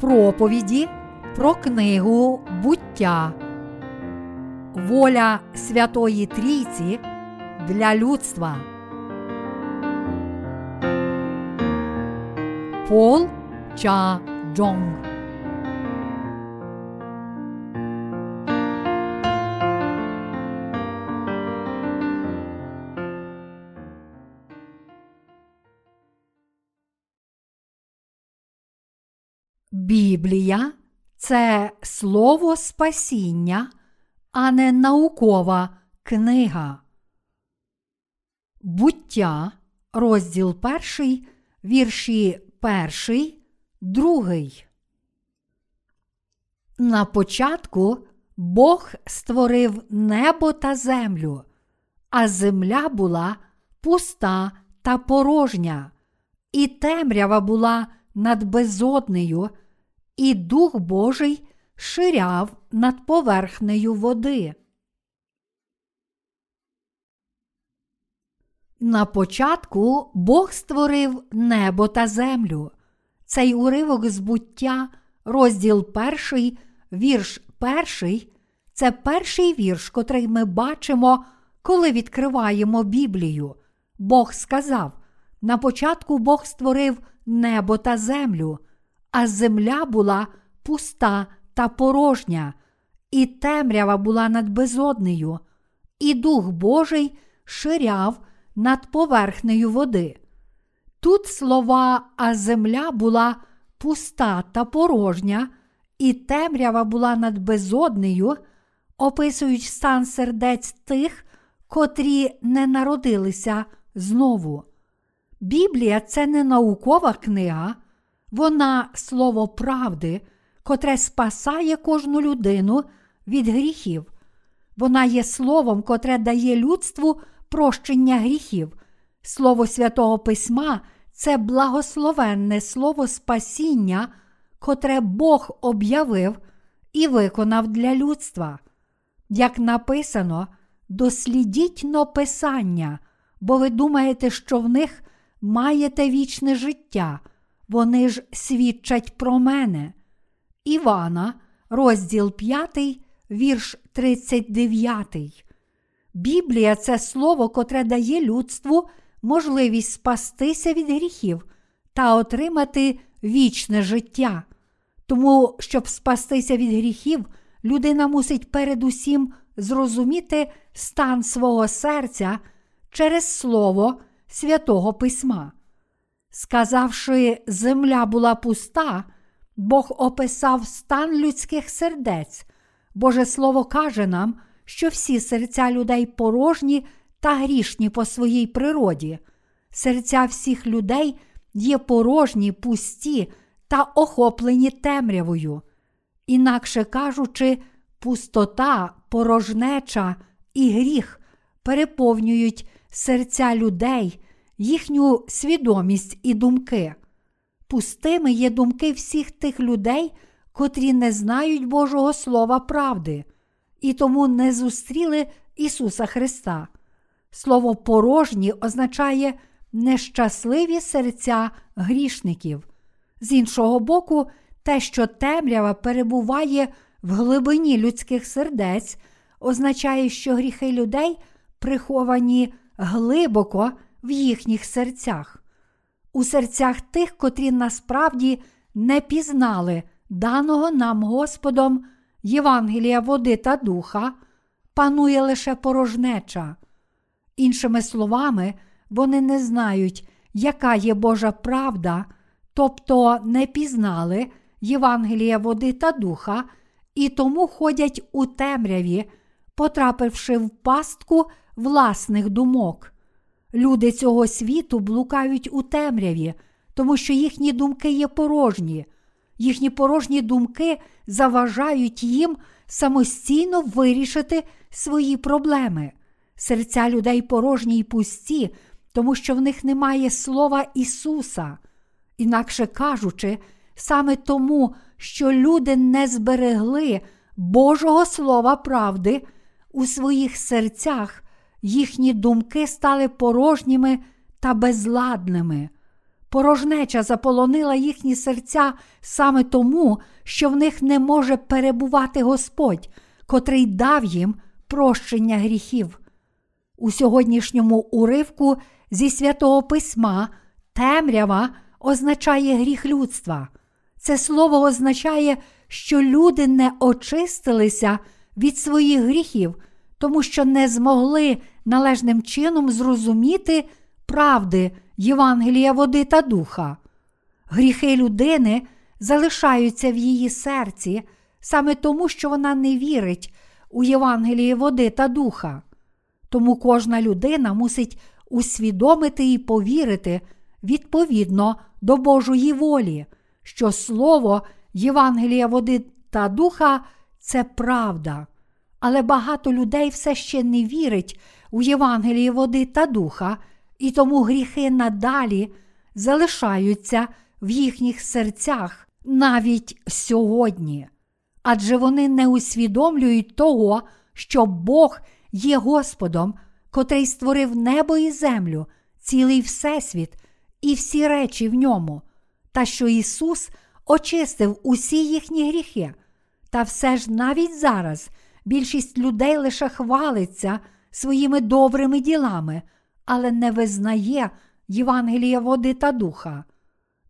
проповіді про книгу буття. Воля Святої Трійці для людства. Пол Ча Джонг Біблія це слово спасіння, а не наукова книга. Буття, розділ перший, вірші перший, другий. На початку Бог створив небо та землю, а земля була пуста та порожня, і темрява була над безоднею, і Дух Божий ширяв над поверхнею води. На початку Бог створив небо та землю. Цей уривок збуття, розділ перший, вірш перший, це перший вірш, котрий ми бачимо, коли відкриваємо Біблію. Бог сказав: на початку Бог створив небо та землю, а земля була пуста та порожня, і темрява була над безоднею, і Дух Божий ширяв над поверхнею води. Тут слова, а земля була пуста та порожня, і темрява була над безоднею, описують стан сердець тих, котрі не народилися знову. Біблія це не наукова книга, вона слово правди, котре спасає кожну людину від гріхів. Вона є словом, котре дає людству прощення гріхів. Слово Святого Письма це благословенне слово спасіння, котре Бог об'явив і виконав для людства. Як написано, дослідіть но Писання, бо ви думаєте, що в них маєте вічне життя, вони ж свідчать про мене. Івана, розділ 5, вірш 39. Біблія це слово, котре дає людству можливість спастися від гріхів та отримати вічне життя. Тому, щоб спастися від гріхів, людина мусить передусім зрозуміти стан свого серця через Слово Святого Письма. Сказавши, земля була пуста, Бог описав стан людських сердець. Боже Слово каже нам, що всі серця людей порожні та грішні по своїй природі. Серця всіх людей є порожні, пусті та охоплені темрявою. Інакше кажучи, пустота, порожнеча і гріх переповнюють серця людей, їхню свідомість і думки. Пустими є думки всіх тих людей, котрі не знають Божого Слова правди, і тому не зустріли Ісуса Христа. Слово порожні означає нещасливі серця грішників. З іншого боку, те, що темрява перебуває в глибині людських сердець, означає, що гріхи людей приховані глибоко в їхніх серцях. У серцях тих, котрі насправді не пізнали даного нам Господом Євангелія води та духа, панує лише порожнеча. Іншими словами, вони не знають, яка є Божа правда, тобто не пізнали Євангелія води та духа, і тому ходять у темряві, потрапивши в пастку власних думок. Люди цього світу блукають у темряві, тому що їхні думки є порожні, їхні порожні думки заважають їм самостійно вирішити свої проблеми. Серця людей порожні й пусті, тому що в них немає слова Ісуса. Інакше кажучи, саме тому, що люди не зберегли Божого Слова правди у своїх серцях, їхні думки стали порожніми та безладними. порожнеча заполонила їхні серця саме тому, що в них не може перебувати Господь, котрий дав їм прощення гріхів. У сьогоднішньому уривку зі святого письма темрява означає гріх людства. Це слово означає, що люди не очистилися від своїх гріхів, тому що не змогли належним чином зрозуміти правди Євангелія води та духа. Гріхи людини залишаються в її серці саме тому, що вона не вірить у Євангеліє води та духа. Тому кожна людина мусить усвідомити і повірити відповідно до Божої волі, що Слово Євангелія води та духа це правда. Але багато людей все ще не вірить у Євангеліє води та духа, і тому гріхи надалі залишаються в їхніх серцях навіть сьогодні. Адже вони не усвідомлюють того, що Бог є Господом, котрий створив небо і землю, цілий Всесвіт і всі речі в ньому, та що Ісус очистив усі їхні гріхи. Та все ж навіть зараз більшість людей лише хвалиться своїми добрими ділами, але не визнає Євангелія води та духа.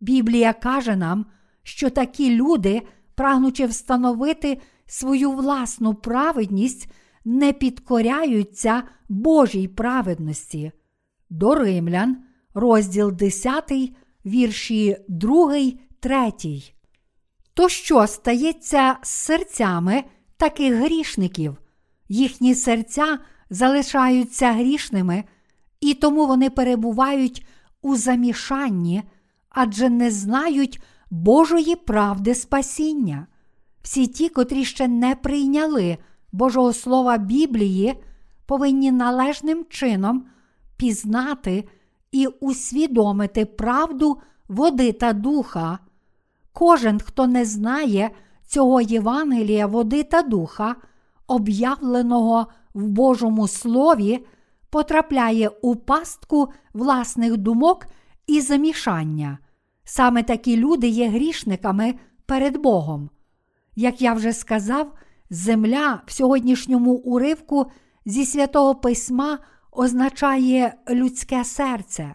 Біблія каже нам, що такі люди, прагнучи встановити свою власну праведність, не підкоряються Божій праведності. До Римлян, розділ 10, вірші 2, 3. То що стається з серцями таких грішників? Їхні серця залишаються грішними, і тому вони перебувають у замішанні, адже не знають Божої правди спасіння. Всі ті, котрі ще не прийняли Божого Слова Біблії, повинні належним чином пізнати і усвідомити правду води та духа. Кожен, хто не знає цього Євангелія води та духа, об'явленого в Божому Слові, потрапляє у пастку власних думок і замішання. Саме такі люди є грішниками перед Богом. Як я вже сказав, земля в сьогоднішньому уривку зі святого письма означає людське серце.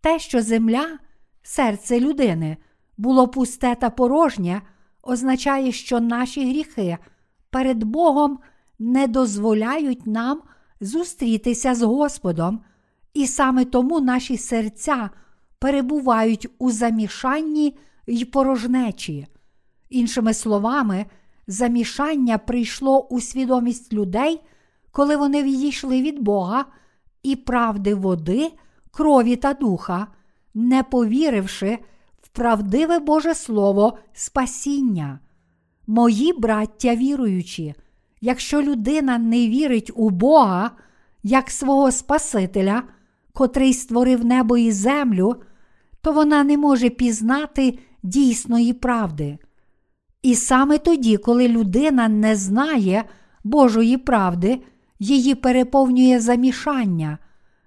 Те, що земля, серце людини, було пусте та порожнє, означає, що наші гріхи перед Богом не дозволяють нам зустрітися з Господом, і саме тому наші серця перебувають у замішанні й порожнечі. Іншими словами, замішання прийшло у свідомість людей, коли вони відійшли від Бога і правди води, крові та духа, не повіривши в правдиве Боже Слово спасіння. Мої браття віруючі, якщо людина не вірить у Бога як свого Спасителя, котрий створив небо і землю, то вона не може пізнати дійсної правди. І саме тоді, коли людина не знає Божої правди, її переповнює замішання,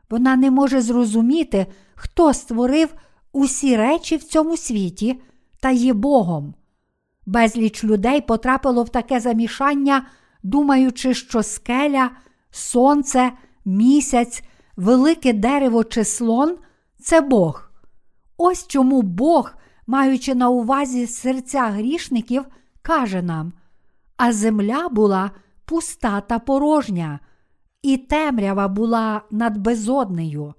вона не може зрозуміти, хто створив усі речі в цьому світі та є Богом. Безліч людей потрапило в таке замішання, думаючи, що скеля, сонце, місяць, велике дерево чи слон це Бог. Ось чому Бог, маючи на увазі серця грішників, каже нам: а земля була пуста та порожня, і темрява була над безоднею.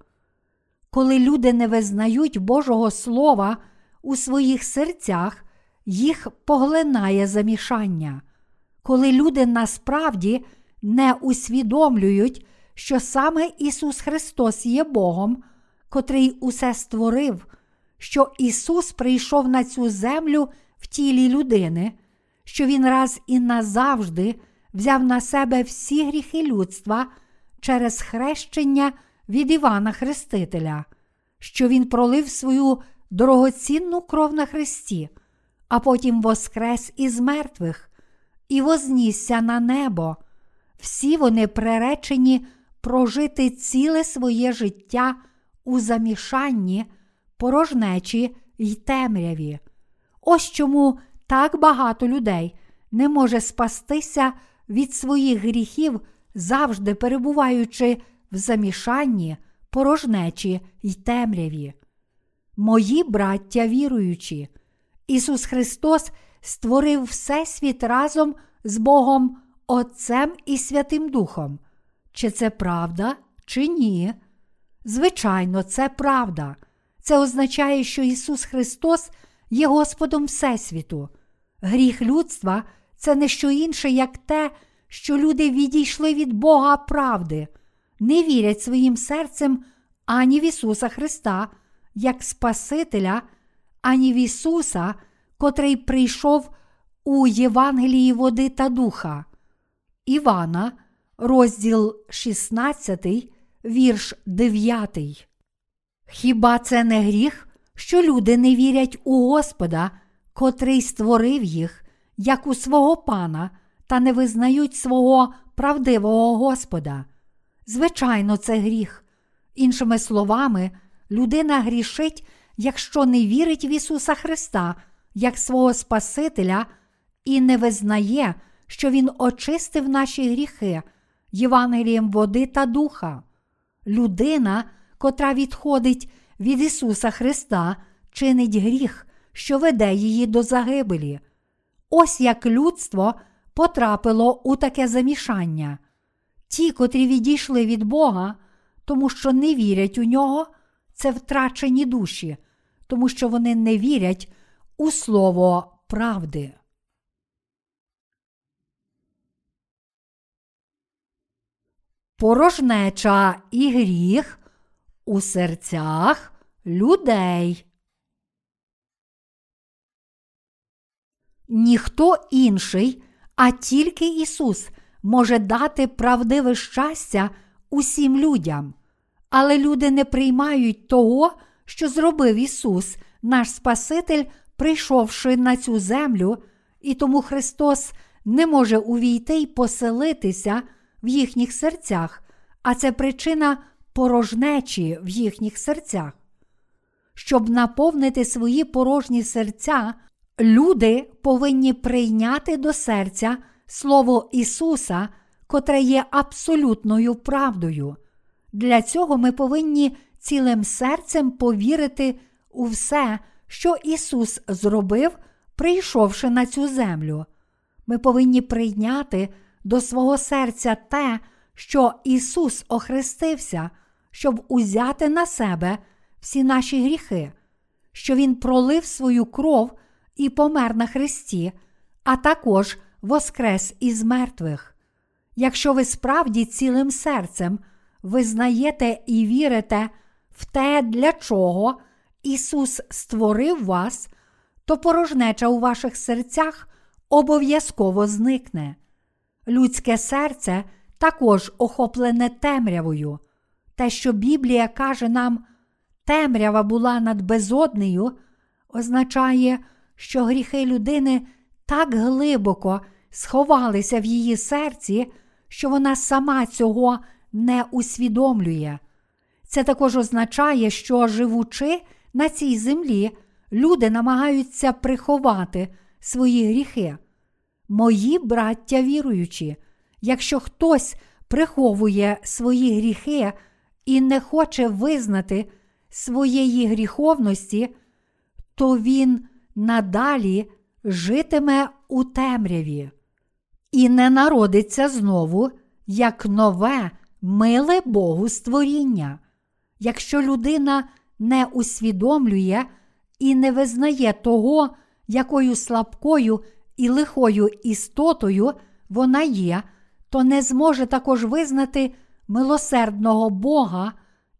Коли люди не визнають Божого Слова у своїх серцях, їх поглинає замішання. Коли люди насправді не усвідомлюють, що саме Ісус Христос є Богом, котрий усе створив, що Ісус прийшов на цю землю в тілі людини, що Він раз і назавжди взяв на себе всі гріхи людства через хрещення від Івана Хрестителя, що Він пролив свою дорогоцінну кров на Христі, а потім воскрес із мертвих і вознісся на небо. Всі вони приречені прожити ціле своє життя у замішанні, порожнечі й темряві. Ось чому так багато людей не може спастися від своїх гріхів, завжди перебуваючи в замішанні, порожнечі й темряві. Мої браття віруючі, Ісус Христос створив Всесвіт разом з Богом Отцем і Святим Духом. Чи це правда, чи ні? Звичайно, це правда. Це означає, що Ісус Христос є Господом Всесвіту. Гріх людства це не що інше, як те, що люди відійшли від Бога правди, не вірять своїм серцем ані в Ісуса Христа, як Спасителя, ані в Ісуса, котрий прийшов у Євангелії води та духа. Івана, розділ 16, вірш 9. Хіба це не гріх, що люди не вірять у Господа, котрий створив їх, як у свого пана, та не визнають свого правдивого Господа? Звичайно, це гріх. Іншими словами, людина грішить, якщо не вірить в Ісуса Христа як свого Спасителя і не визнає, що Він очистив наші гріхи Євангелієм води та духа. Людина, котра відходить від Ісуса Христа, чинить гріх, що веде її до загибелі. Ось як людство потрапило у таке замішання. Ті, котрі відійшли від Бога, тому що не вірять у нього, це втрачені душі, тому що вони не вірять у слово правди. Порожнеча і гріх у серцях людей. Ніхто інший, а тільки Ісус може дати правдиве щастя усім людям. Але люди не приймають того, що зробив Ісус, наш Спаситель, прийшовши на цю землю, і тому Христос не може увійти й поселитися в їхніх серцях, а це причина порожнечі в їхніх серцях. Щоб наповнити свої порожні серця, люди повинні прийняти до серця Слово Ісуса, котре є абсолютною правдою. Для цього ми повинні цілим серцем повірити у все, що Ісус зробив, прийшовши на цю землю. Ми повинні прийняти до свого серця те, що Ісус охрестився, щоб узяти на себе всі наші гріхи, що Він пролив свою кров і помер на Христі, а також воскрес із мертвих. Якщо ви справді цілим серцем визнаєте і вірите в те, для чого Ісус створив вас, то порожнеча у ваших серцях обов'язково зникне. Людське серце також охоплене темрявою. Те, що Біблія каже нам, темрява була над безоднею, означає, що гріхи людини так глибоко сховалися в її серці, що вона сама цього не усвідомлює. Це також означає, що живучи на цій землі, люди намагаються приховати свої гріхи. Мої браття віруючі, якщо хтось приховує свої гріхи і не хоче визнати своєї гріховності, то він надалі житиме у темряві і не народиться знову як нове, миле Богу створіння. Якщо людина не усвідомлює і не визнає того, якою слабкою і лихою істотою вона є, то не зможе також визнати милосердного Бога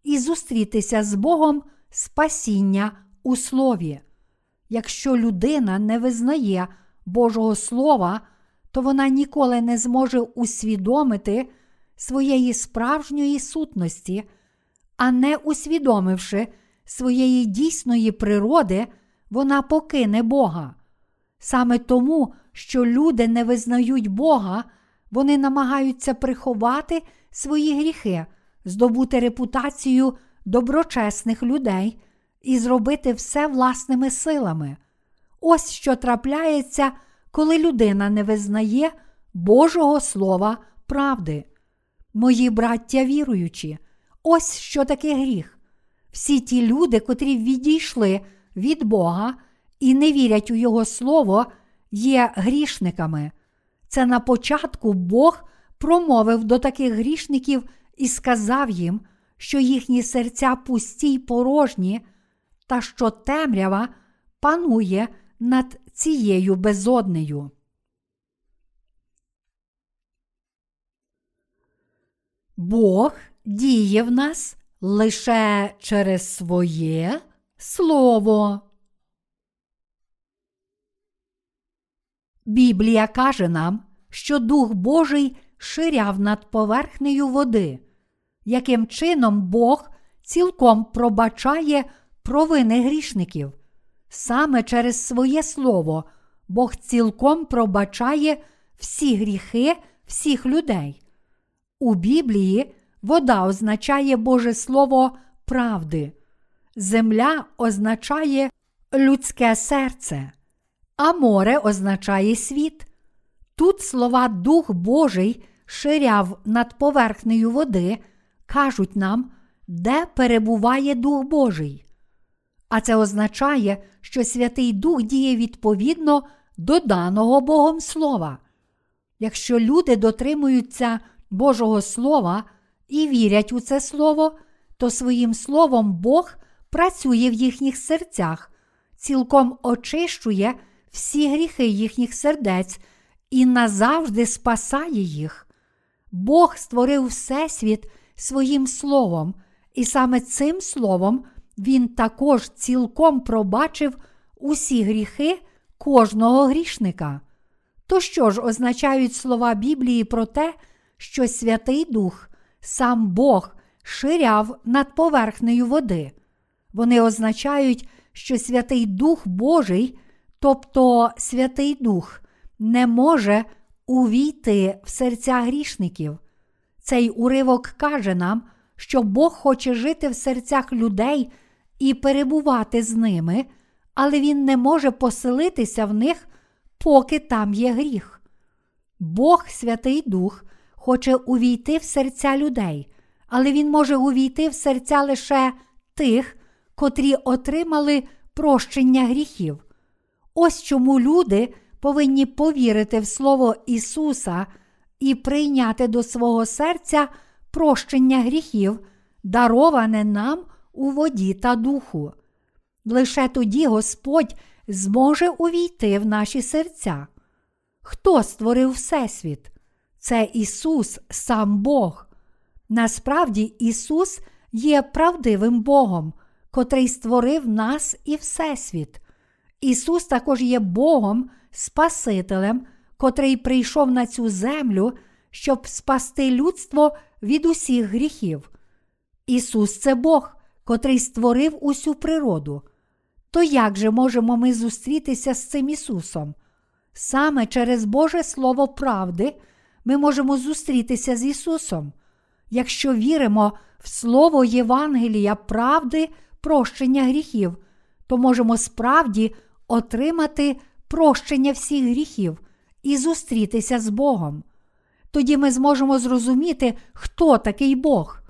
і зустрітися з Богом спасіння у слові. Якщо людина не визнає Божого Слова, то вона ніколи не зможе усвідомити своєї справжньої сутності, а не усвідомивши своєї дійсної природи, вона покине Бога. Саме тому, що люди не визнають Бога, вони намагаються приховати свої гріхи, здобути репутацію доброчесних людей і зробити все власними силами. Ось що трапляється, коли людина не визнає Божого Слова правди. Мої браття віруючі, ось що таке гріх. Всі ті люди, котрі відійшли від Бога і не вірять у Його Слово, є грішниками. Це на початку Бог промовив до таких грішників і сказав їм, що їхні серця пусті й порожні, та що темрява панує над цією безоднею. Бог діє в нас лише через своє слово. Біблія каже нам, що Дух Божий ширяв над поверхнею води, яким чином Бог цілком пробачає провини грішників. Саме через своє слово Бог цілком пробачає всі гріхи всіх людей. У Біблії вода означає Боже Слово правди, земля означає людське серце, а море означає світ. Тут слова Дух Божий ширяв над поверхнею води, кажуть нам, де перебуває Дух Божий. А це означає, що Святий Дух діє відповідно до даного Богом Слова. Якщо люди дотримуються Божого Слова і вірять у це Слово, то своїм словом Бог працює в їхніх серцях, цілком очищує всі гріхи їхніх сердець і назавжди спасає їх. Бог створив Всесвіт своїм словом, і саме цим словом Він також цілком пробачив усі гріхи кожного грішника. То що ж означають слова Біблії про те, що Святий Дух, сам Бог, ширяв над поверхнею води? Вони означають, що Святий Дух Божий, тобто Святий Дух, не може увійти в серця грішників. Цей уривок каже нам, що Бог хоче жити в серцях людей і перебувати з ними, але Він не може поселитися в них, поки там є гріх. Бог, Святий Дух, хоче увійти в серця людей, але Він може увійти в серця лише тих, котрі отримали прощення гріхів. Ось чому люди повинні повірити в Слово Ісуса і прийняти до свого серця прощення гріхів, дароване нам у воді та духу. Лише тоді Господь зможе увійти в наші серця. Хто створив Всесвіт? Це Ісус, сам Бог. Насправді, Ісус є правдивим Богом, котрий створив нас і Всесвіт. Ісус також є Богом, Спасителем, котрий прийшов на цю землю, щоб спасти людство від усіх гріхів. Ісус це Бог, котрий створив усю природу. То як же можемо ми зустрітися з цим Ісусом? Саме через Боже Слово правди ми можемо зустрітися з Ісусом. Якщо віримо в Слово Євангелія правди, прощення гріхів, то можемо справді отримати прощення всіх гріхів і зустрітися з Богом. Тоді ми зможемо зрозуміти, хто такий Бог,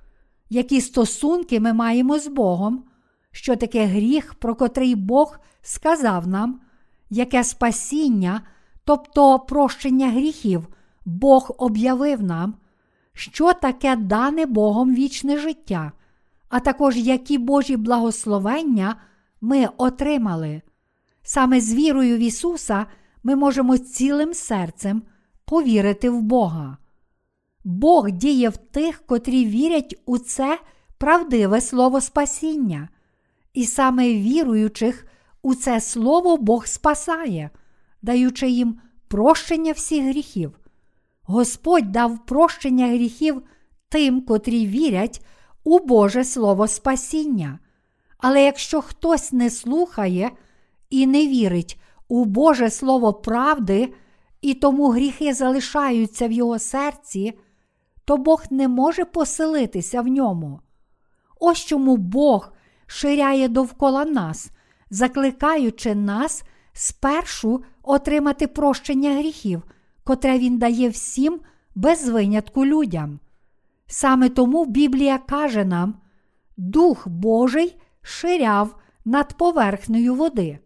які стосунки ми маємо з Богом, що таке гріх, про котрий Бог сказав нам, яке спасіння, тобто прощення гріхів, Бог об'явив нам, що таке дане Богом вічне життя, а також які Божі благословення ми отримали. Саме з вірою в Ісуса ми можемо цілим серцем повірити в Бога. Бог діє в тих, котрі вірять у це правдиве слово спасіння, і саме віруючих у це слово Бог спасає, даючи їм прощення всіх гріхів. Господь дав прощення гріхів тим, котрі вірять у Боже Слово спасіння. Але якщо хтось не слухає і не вірить у Боже Слово правди, і тому гріхи залишаються в його серці, то Бог не може поселитися в ньому. Ось чому Бог ширяє довкола нас, закликаючи нас спершу отримати прощення гріхів, котре Він дає всім без винятку людям. Саме тому Біблія каже нам, Дух Божий ширяв над поверхнею води.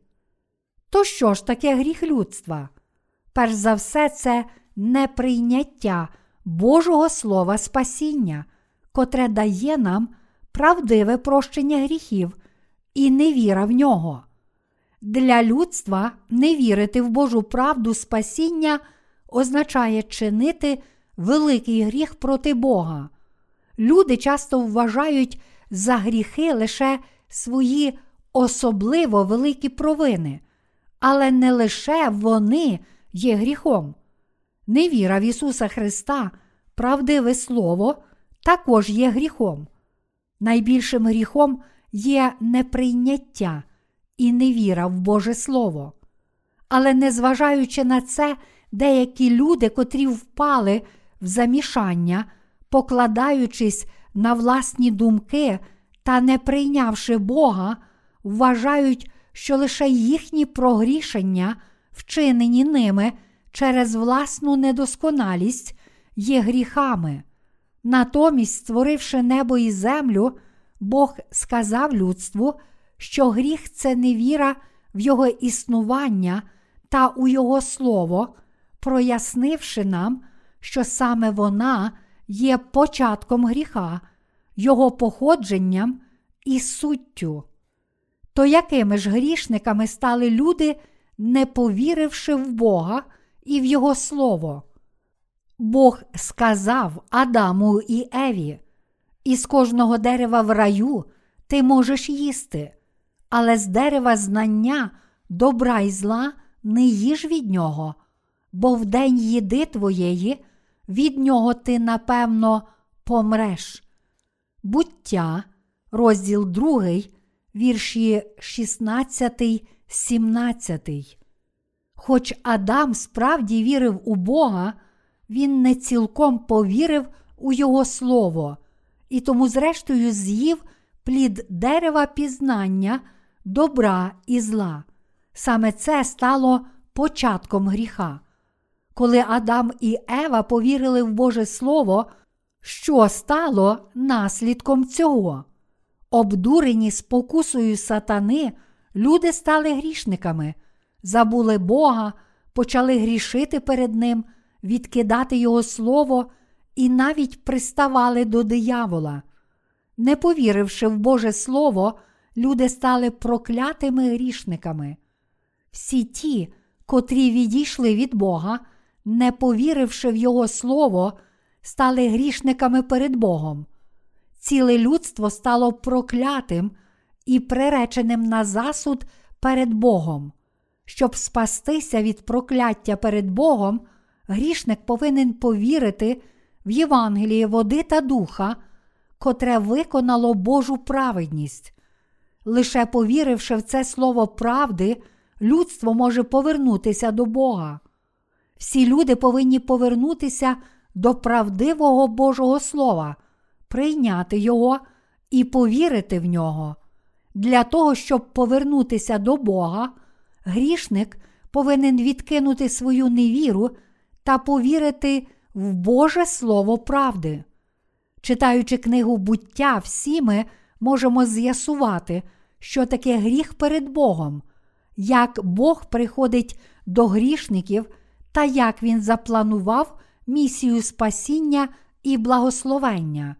То що ж таке гріх людства? Перш за все, це неприйняття Божого Слова спасіння, котре дає нам правдиве прощення гріхів і невіра в нього. Для людства не вірити в Божу правду спасіння означає чинити великий гріх проти Бога. Люди часто вважають за гріхи лише свої особливо великі провини, але не лише вони є гріхом. Невіра в Ісуса Христа, правдиве Слово, також є гріхом. Найбільшим гріхом є неприйняття і невіра в Боже Слово. Але незважаючи на це, деякі люди, котрі впали в замішання, покладаючись на власні думки та не прийнявши Бога, вважають, що лише їхні прогрішення, вчинені ними через власну недосконалість, є гріхами. Натомість, створивши небо і землю, Бог сказав людству, що гріх це невіра в Його існування та у Його Слово, прояснивши нам, що саме вона є початком гріха, його походженням і суттю. То якими ж грішниками стали люди, не повіривши в Бога і в Його Слово? Бог сказав Адаму і Еві, із кожного дерева в раю ти можеш їсти, але з дерева знання добра і зла не їж від нього, бо в день їди твоєї, від нього ти, напевно, помреш. Буття, розділ 2, вірші 16, 17. Хоч Адам справді вірив у Бога, він не цілком повірив у Його Слово, і тому, зрештою, з'їв плід дерева пізнання, добра і зла. Саме це стало початком гріха. Коли Адам і Ева повірили в Боже Слово, що стало наслідком цього? Обдурені спокусою сатани, люди стали грішниками, забули Бога, почали грішити перед Ним, відкидати Його Слово і навіть приставали до диявола. Не повіривши в Боже Слово, люди стали проклятими грішниками. Всі ті, котрі відійшли від Бога, не повіривши в Його Слово, стали грішниками перед Богом. Ціле людство стало проклятим і приреченим на засуд перед Богом. Щоб спастися від прокляття перед Богом, грішник повинен повірити в Євангеліє води та духа, котре виконало Божу праведність. Лише повіривши в це слово правди, людство може повернутися до Бога. Всі люди повинні повернутися до правдивого Божого Слова, прийняти Його і повірити в нього. Для того, щоб повернутися до Бога, грішник повинен відкинути свою невіру та повірити в Боже Слово правди. Читаючи книгу буття, всі ми можемо з'ясувати, що таке гріх перед Богом, як Бог приходить до грішників та як Він запланував місію спасіння і благословення.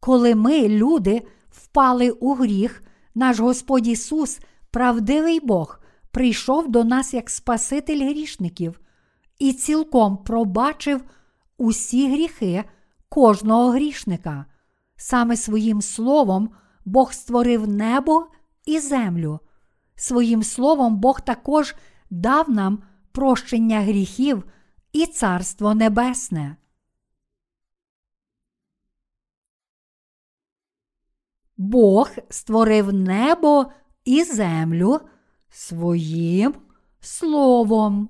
Коли ми, люди, впали у гріх, наш Господь Ісус, правдивий Бог, прийшов до нас як Спаситель грішників і цілком пробачив усі гріхи кожного грішника. Саме своїм словом Бог створив небо і землю. Своїм словом Бог також дав нам прощення гріхів і Царство Небесне. Бог створив небо і землю своїм словом.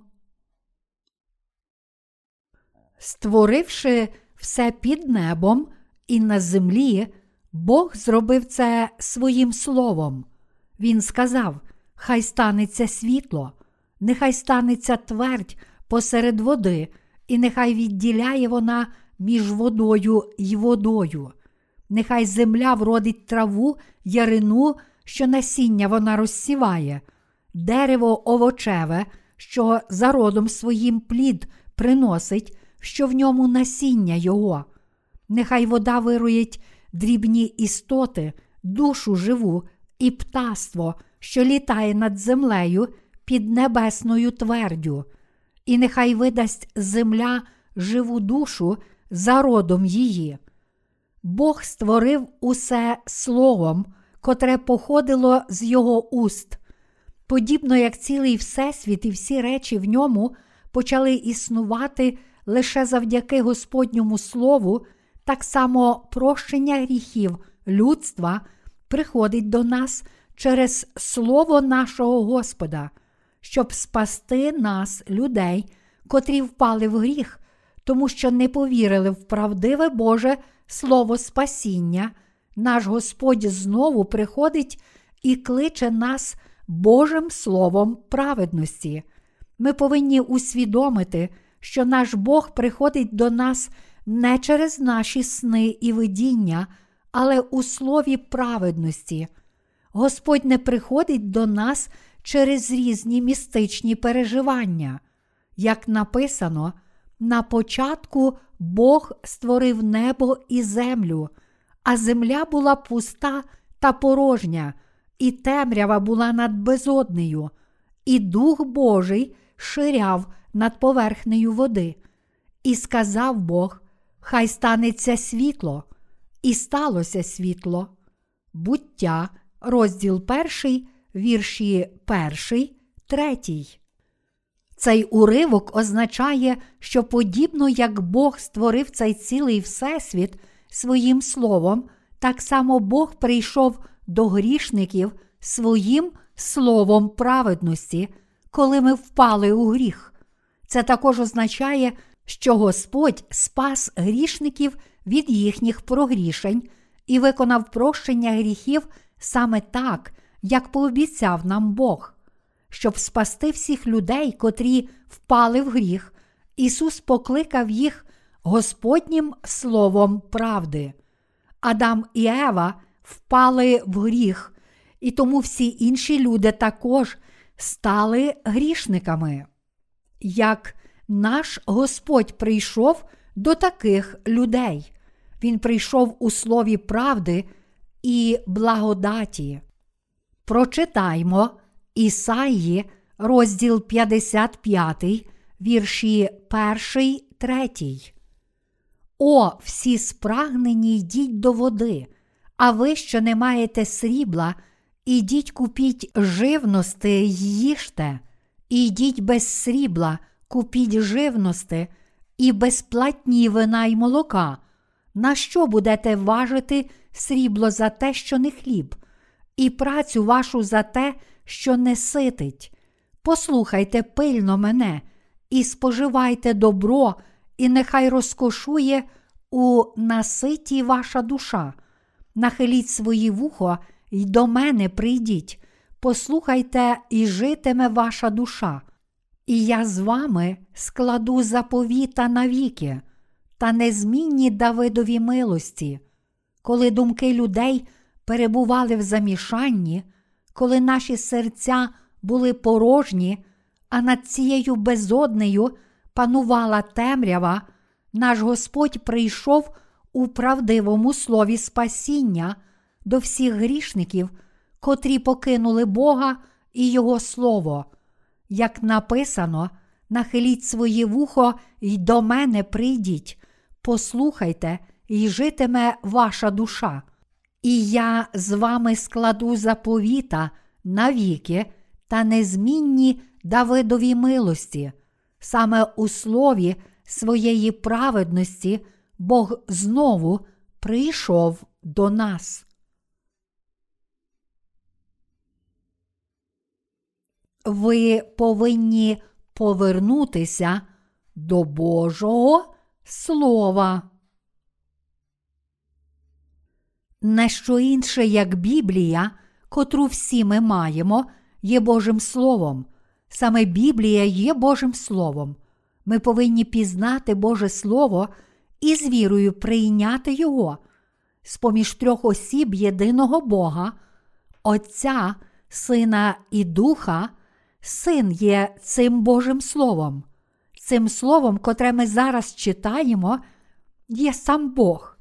Створивши все під небом і на землі, Бог зробив це своїм словом. Він сказав: Хай станеться світло, нехай станеться твердь посеред води, і нехай відділяє вона між водою й водою. Нехай земля вродить траву, ярину, що насіння вона розсіває, дерево овочеве, що за родом своїм плід приносить, що в ньому насіння його. Нехай вода вирують дрібні істоти, душу живу і птаство, що літає над землею під небесною твердю, і нехай видасть земля живу душу за родом її. Бог створив усе словом, котре походило з його уст, подібно як цілий Всесвіт і всі речі в ньому почали існувати лише завдяки Господньому Слову, так само прощення гріхів людства приходить до нас через Слово нашого Господа, щоб спасти нас, людей, котрі впали в гріх, тому що не повірили в правдиве Боже Слово Спасіння, наш Господь знову приходить і кличе нас Божим Словом праведності. Ми повинні усвідомити, що наш Бог приходить до нас не через наші сни і видіння, але у слові праведності. Господь не приходить до нас через різні містичні переживання. Як написано, на початку Бог створив небо і землю, а земля була пуста та порожня, і темрява була над безоднею, і Дух Божий ширяв над поверхнею води. І сказав Бог: Хай станеться світло, і сталося світло. Буття, розділ перший, вірші перший, третій. Цей уривок означає, що подібно як Бог створив цей цілий Всесвіт своїм словом, так само Бог прийшов до грішників своїм словом праведності, коли ми впали у гріх. Це також означає, що Господь спас грішників від їхніх прогрішень і виконав прощення гріхів саме так, як пообіцяв нам Бог. Щоб спасти всіх людей, котрі впали в гріх, Ісус покликав їх Господнім Словом правди. Адам і Ева впали в гріх, і тому всі інші люди також стали грішниками. Як наш Господь прийшов до таких людей, Він прийшов у слові правди і благодаті. Прочитаймо Ісаї, розділ 55, вірші 1, 3. О, всі спрагнені йдіть до води, а ви, що не маєте срібла, ідіть купіть живності й їжте, ідіть без срібла, купіть живності і безплатні вина й молока. На що будете важити срібло за те, що не хліб, і працю вашу за те, що не ситить? Послухайте пильно мене і споживайте добро, і нехай розкошує у наситі ваша душа. Нахиліть свої вухо й до мене прийдіть, послухайте, і житиме ваша душа. І я з вами складу заповіта навіки та незмінні Давидові милості, коли думки людей перебували в замішанні, коли наші серця були порожні, а над цією безоднею панувала темрява, наш Господь прийшов у правдивому слові спасіння до всіх грішників, котрі покинули Бога і Його Слово. Як написано, нахиліть своє вухо й до мене прийдіть, послухайте, і житиме ваша душа. І я з вами складу заповіта навіки та незмінні Давидові милості, саме у слові своєї праведності Бог знову прийшов до нас. Ви повинні повернутися до Божого Слова. Не що інше, як Біблія, котру всі ми маємо, є Божим Словом. Саме Біблія є Божим Словом. Ми повинні пізнати Боже Слово і з вірою прийняти Його. З поміж трьох осіб єдиного Бога, Отця, Сина і Духа, Син є цим Божим Словом. Цим словом, котре ми зараз читаємо, є сам Бог.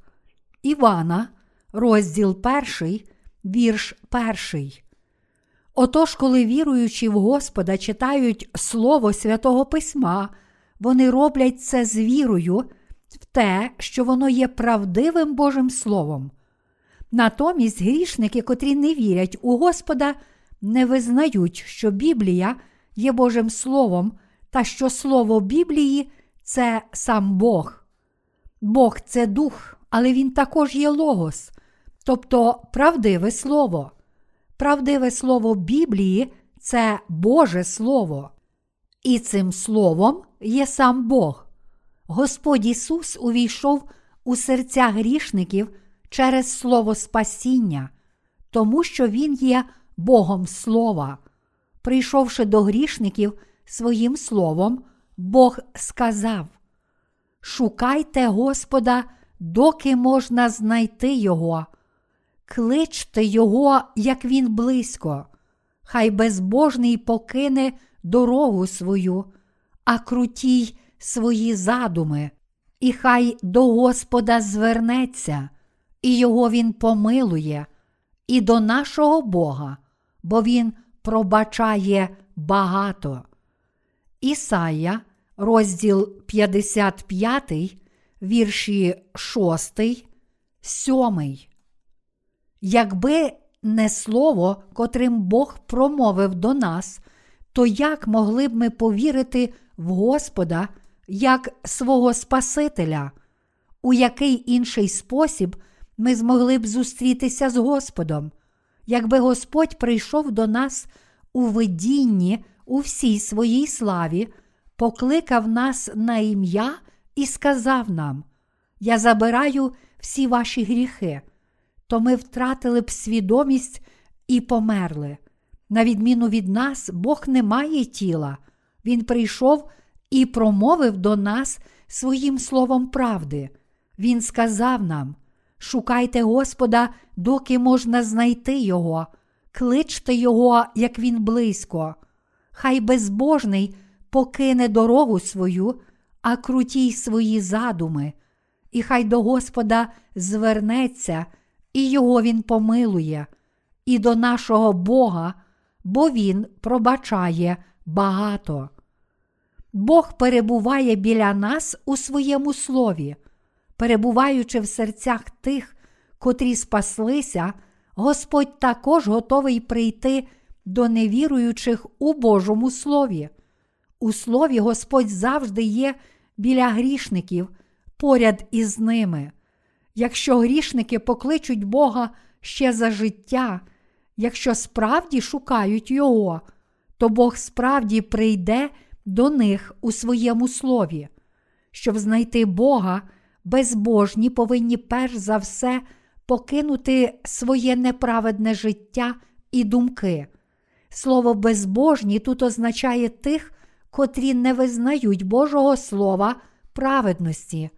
Івана, розділ перший, вірш перший. Отож, коли віруючі в Господа читають Слово Святого Письма, вони роблять це з вірою в те, що воно є правдивим Божим Словом. Натомість грішники, котрі не вірять у Господа, не визнають, що Біблія є Божим Словом та що Слово Біблії це сам Бог. Бог це дух, але Він також є логос, тобто правдиве Слово. Правдиве Слово Біблії це Боже Слово. І цим словом є сам Бог. Господь Ісус увійшов у серця грішників через Слово Спасіння, тому що Він є Богом Слова. Прийшовши до грішників своїм словом, Бог сказав: Шукайте Господа, доки можна знайти Його, кличте Його, як Він близько, хай безбожний покине дорогу свою, а крутій свої задуми, і хай до Господа звернеться, і його Він помилує, і до нашого Бога, бо Він пробачає багато. Ісая, розділ 55, вірші 6, 7. Якби не слово, котрим Бог промовив до нас, то як могли б ми повірити в Господа як свого Спасителя, у який інший спосіб ми змогли б зустрітися з Господом, якби Господь прийшов до нас у видінні у всій своїй славі, покликав нас на ім'я і сказав нам: Я забираю всі ваші гріхи, то ми втратили б свідомість і померли. На відміну від нас, Бог не має тіла, Він прийшов і промовив до нас своїм словом правди. Він сказав нам: Шукайте Господа, доки можна знайти Його, кличте Його, як Він близько. Хай безбожний покине дорогу свою, а крутій свої задуми, і хай до Господа звернеться, і Його Він помилує, і до нашого Бога бо Він пробачає багато. Бог перебуває біля нас у своєму слові, перебуваючи в серцях тих, котрі спаслися, Господь також готовий прийти до невіруючих у Божому Слові. У Слові Господь завжди є біля грішників, поряд із ними. Якщо грішники покличуть Бога ще за життя, якщо справді шукають Його, то Бог справді прийде до них у своєму слові. Щоб знайти Бога, безбожні повинні перш за все покинути своє неправедне життя і думки. Слово безбожні тут означає тих, котрі не визнають Божого Слова праведності.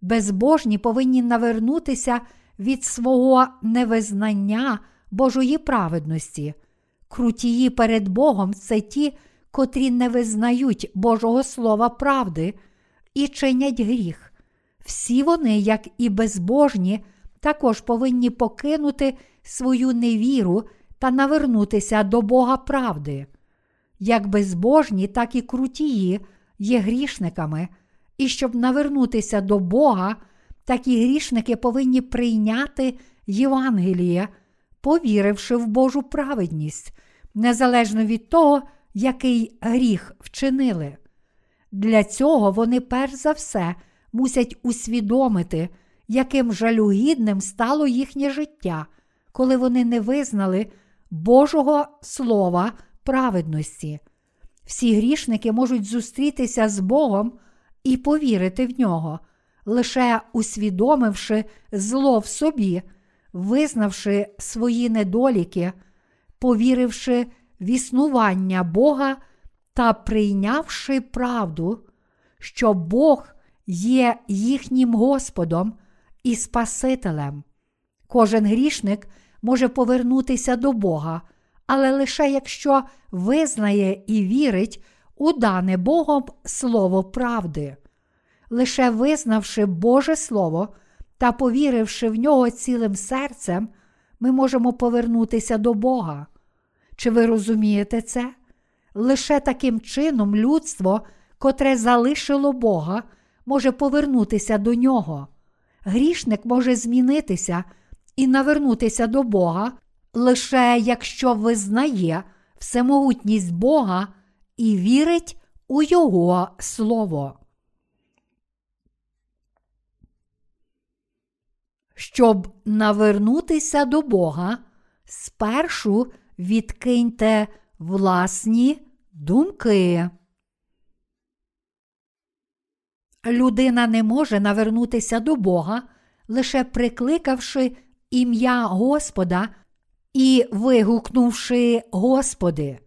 Безбожні повинні навернутися від свого невизнання Божої праведності. Крутії перед Богом це ті, котрі не визнають Божого Слова правди і чинять гріх. Всі вони, як і безбожні, також повинні покинути свою невіру та навернутися до Бога правди. Як безбожні, так і крутії є грішниками, і щоб навернутися до Бога, такі грішники повинні прийняти Євангеліє повіривши в Божу праведність, незалежно від того, який гріх вчинили. Для цього вони перш за все мусять усвідомити, яким жалюгідним стало їхнє життя, коли вони не визнали Божого Слова праведності. Всі грішники можуть зустрітися з Богом і повірити в нього, лише усвідомивши зло в собі визнавши свої недоліки, повіривши в існування Бога та прийнявши правду, що Бог є їхнім Господом і Спасителем. Кожен грішник може повернутися до Бога, але лише якщо визнає і вірить у дане Богом Слово правди. Лише визнавши Боже Слово та повіривши в нього цілим серцем, ми можемо повернутися до Бога. Чи ви розумієте це? Лише таким чином людство, котре залишило Бога, може повернутися до нього. Грішник може змінитися і навернутися до Бога, лише якщо визнає всемогутність Бога і вірить у Його Слово. Щоб навернутися до Бога, спершу відкиньте власні думки. Людина не може навернутися до Бога, лише прикликавши ім'я Господа і вигукнувши Господи.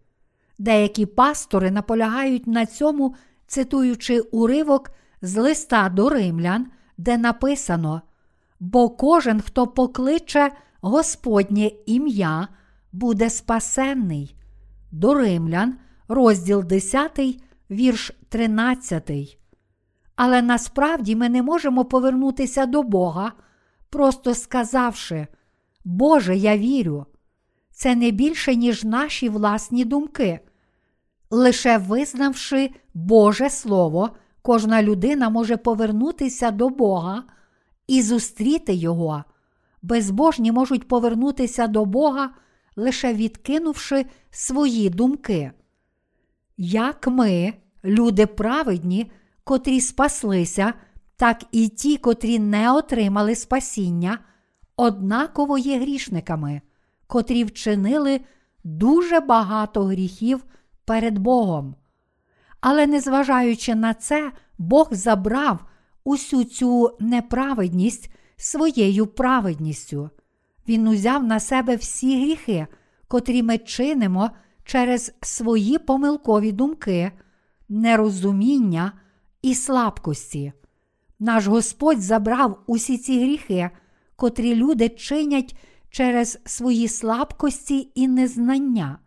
Деякі пастори наполягають на цьому, цитуючи уривок з листа до римлян, де написано: Бо кожен, хто покличе Господнє ім'я, буде спасенний. До римлян, розділ 10, вірш 13. Але насправді ми не можемо повернутися до Бога, просто сказавши, Боже, я вірю. Це не більше, ніж наші власні думки. Лише визнавши Боже Слово, кожна людина може повернутися до Бога і зустріти Його. Безбожні можуть повернутися до Бога, лише відкинувши свої думки. Як ми, люди праведні, котрі спаслися, так і ті, котрі не отримали спасіння, однаково є грішниками, котрі вчинили дуже багато гріхів перед Богом. Але незважаючи на це, Бог забрав усю цю неправедність своєю праведністю. Він узяв на себе всі гріхи, котрі ми чинимо через свої помилкові думки, нерозуміння і слабкості. Наш Господь забрав усі ці гріхи, котрі люди чинять через свої слабкості і незнання.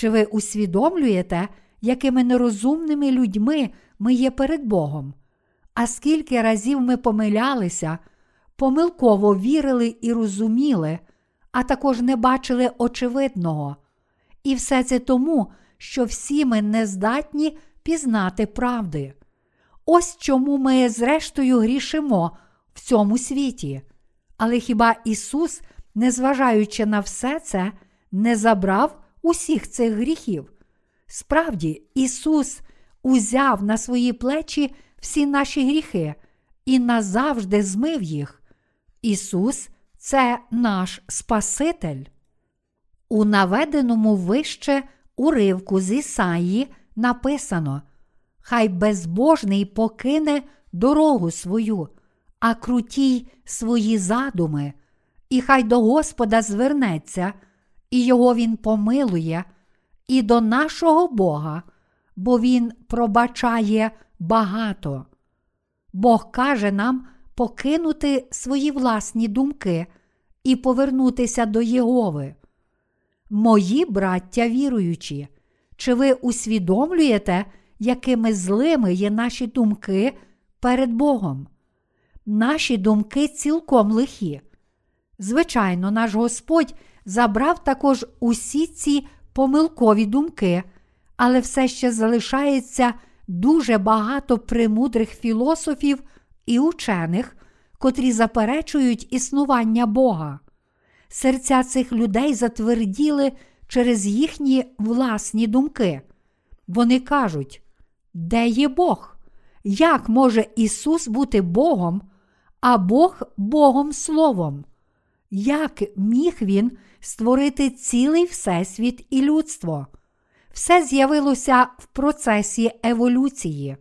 Чи ви усвідомлюєте, якими нерозумними людьми ми є перед Богом? А скільки разів ми помилялися, помилково вірили і розуміли, а також не бачили очевидного. І все це тому, що всі ми не здатні пізнати правди. Ось чому ми, зрештою, грішимо в цьому світі. Але хіба Ісус, незважаючи на все це, не забрав усіх цих гріхів? Справді, Ісус узяв на свої плечі всі наші гріхи і назавжди змив їх. Ісус це наш Спаситель. У наведеному вище уривку з Ісаї написано: Хай безбожний покине дорогу свою, а крутій свої задуми, і хай до Господа звернеться, і його Він помилує, і до нашого Бога, бо Він пробачає багато. Бог каже нам покинути свої власні думки і повернутися до Єгови. Мої браття віруючі, чи ви усвідомлюєте, якими злими є наші думки перед Богом? Наші думки цілком лихі. Звичайно, наш Господь забрав також усі ці помилкові думки, але все ще залишається дуже багато премудрих філософів і учених, котрі заперечують існування Бога. Серця цих людей затверділи через їхні власні думки. Вони кажуть, де є Бог? Як може Ісус бути Богом, а Бог Богом Словом? Як міг Він створити цілий Всесвіт і людство? Все з'явилося в процесі еволюції.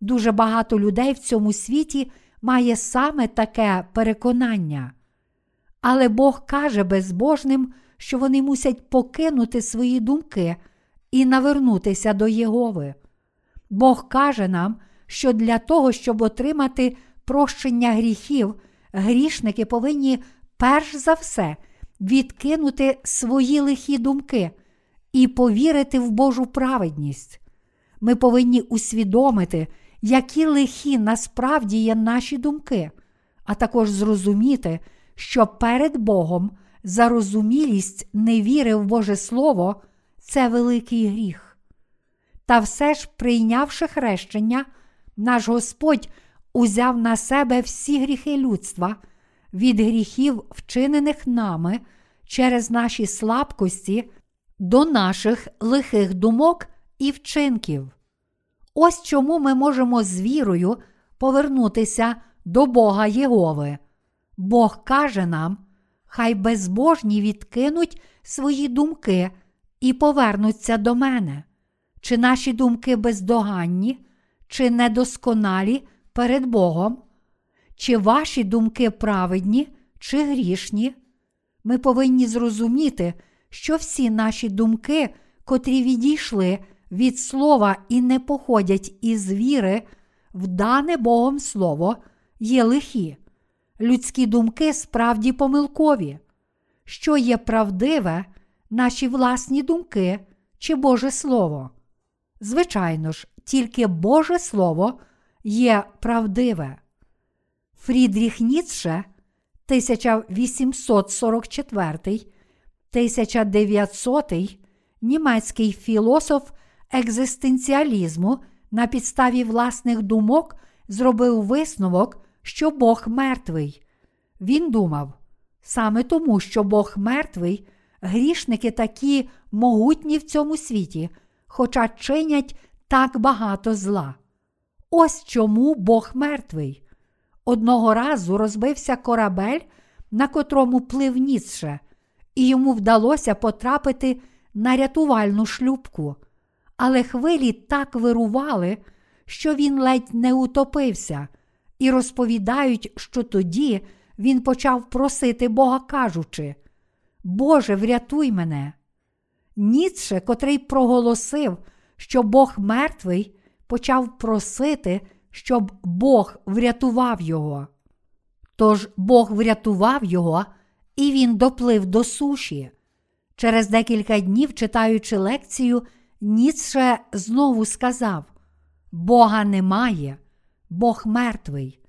Дуже багато людей в цьому світі має саме таке переконання. Але Бог каже безбожним, що вони мусять покинути свої думки і навернутися до Єгови. Бог каже нам, що для того, щоб отримати прощення гріхів, грішники повинні перш за все відкинути свої лихі думки і повірити в Божу праведність. Ми повинні усвідомити, які лихі насправді є наші думки, а також зрозуміти, що перед Богом зарозумілість невіри в Боже Слово це великий гріх. Та все ж, прийнявши хрещення, наш Господь узяв на себе всі гріхи людства від гріхів, вчинених нами через наші слабкості до наших лихих думок і вчинків. Ось чому ми можемо з вірою повернутися до Бога Єгови. Бог каже нам, хай безбожні відкинуть свої думки і повернуться до мене. Чи наші думки бездоганні, чи недосконалі перед Богом? Чи ваші думки праведні, чи грішні? Ми повинні зрозуміти, що всі наші думки, котрі відійшли від слова і не походять із віри, в дане Богом Слово, є лихі. Людські думки справді помилкові. Що є правдиве, наші власні думки чи Боже Слово? Звичайно ж, тільки Боже Слово є правдиве. Фрідріх Ніцше 1844 1900 німецький філософ екзистенціалізму на підставі власних думок зробив висновок, що Бог мертвий. Він думав, саме тому, що Бог мертвий, грішники такі могутні в цьому світі, хоча чинять так багато зла. Ось чому Бог мертвий. Одного разу розбився корабель, на котрому плив Ніцше, і йому вдалося потрапити на рятувальну шлюбку. Але хвилі так вирували, що він ледь не утопився, і розповідають, що тоді він почав просити Бога, кажучи: Боже, врятуй мене. Ніцше, котрий проголосив, що Бог мертвий, почав просити, щоб Бог врятував його. Тож Бог врятував його, і він доплив до суші. Через декілька днів, читаючи лекцію, Ніцше знову сказав: Бога немає, Бог мертвий.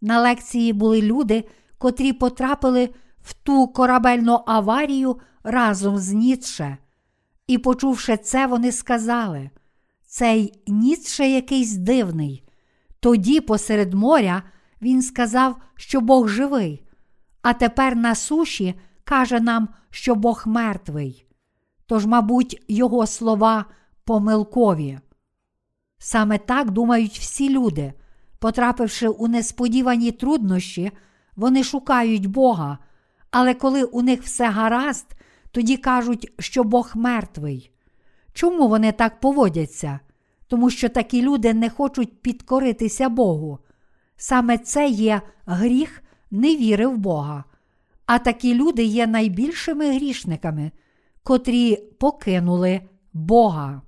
На лекції були люди, котрі потрапили в ту корабельну аварію разом з Ніцше. І, почувши це, вони сказали: цей Ніцше якийсь дивний. Тоді, посеред моря, він сказав, що Бог живий, а тепер на суші каже нам, що Бог мертвий. Тож, мабуть, його слова помилкові. Саме так думають всі люди. Потрапивши у несподівані труднощі, вони шукають Бога, але коли у них все гаразд, тоді кажуть, що Бог мертвий. Чому вони так поводяться? Тому що такі люди не хочуть підкоритися Богу. Саме це є гріх невіри в Бога. А такі люди є найбільшими грішниками, котрі покинули Бога.